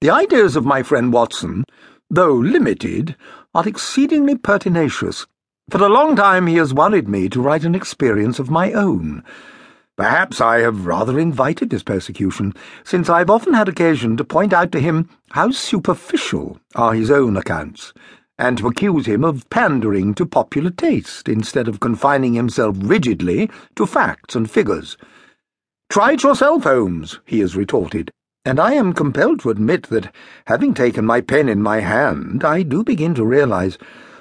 The ideas of my friend Watson, though limited, are exceedingly pertinacious. For a long time he has worried me to write an experience of my own. Perhaps I have rather invited this persecution, since I have often had occasion to point out to him how superficial are his own accounts, and to accuse him of pandering to popular taste instead of confining himself rigidly to facts and figures. Try it yourself, Holmes, he has retorted, and I am compelled to admit that, having taken my pen in my hand, I do begin to realize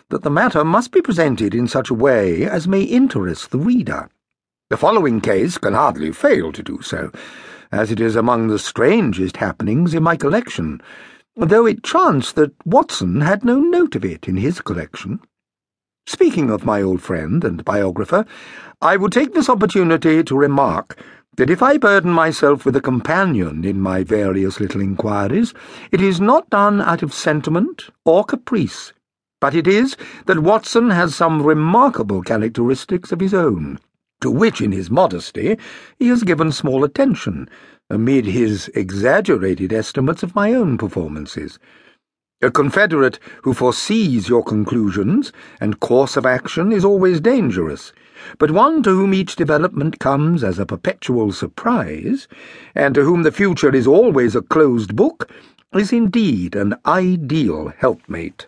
that the matter must be presented in such a way as may interest the reader. The following case can hardly fail to do so, as it is among the strangest happenings in my collection, though it chanced that Watson had no note of it in his collection. Speaking of my old friend and biographer, I would take this opportunity to remark that if I burden myself with a companion in my various little inquiries, it is not done out of sentiment or caprice, but it is that Watson has some remarkable characteristics of his own to which, in his modesty, he has given small attention, amid his exaggerated estimates of my own performances. A confederate who foresees your conclusions and course of action is always dangerous, but one to whom each development comes as a perpetual surprise, and to whom the future is always a closed book, is indeed an ideal helpmate.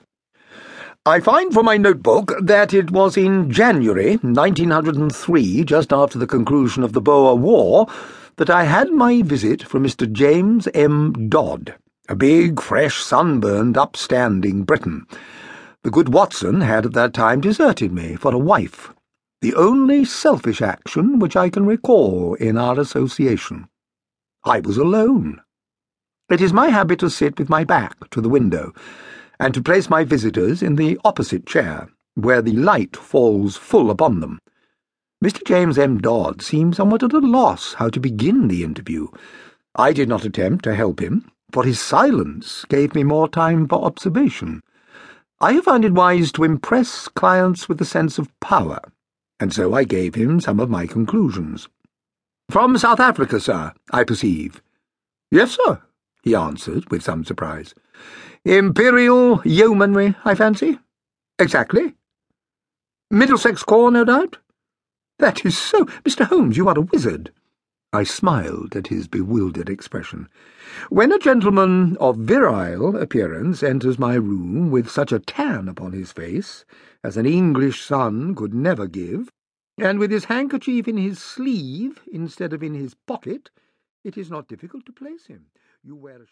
I find from my notebook that it was in January 1903, just after the conclusion of the Boer War, that I had my visit from Mr. James M. Dodd, a big, fresh, sunburned, upstanding Briton. The good Watson had at that time deserted me for a wife, the only selfish action which I can recall in our association. I was alone. It is my habit to sit with my back to the window and to place my visitors in the opposite chair, where the light falls full upon them. Mr. James M. Dodd seemed somewhat at a loss how to begin the interview. I did not attempt to help him, for his silence gave me more time for observation. I have found it wise to impress clients with a sense of power, and so I gave him some of my conclusions. From South Africa, sir, I perceive. Yes, sir, he answered with some surprise. Imperial Yeomanry, I fancy? Exactly. Middlesex Corps, no doubt? That is so. Mr. Holmes, you are a wizard. I smiled at his bewildered expression. When a gentleman of virile appearance enters my room with such a tan upon his face as an English sun could never give, and with his handkerchief in his sleeve instead of in his pocket, it is not difficult to place him. You wear a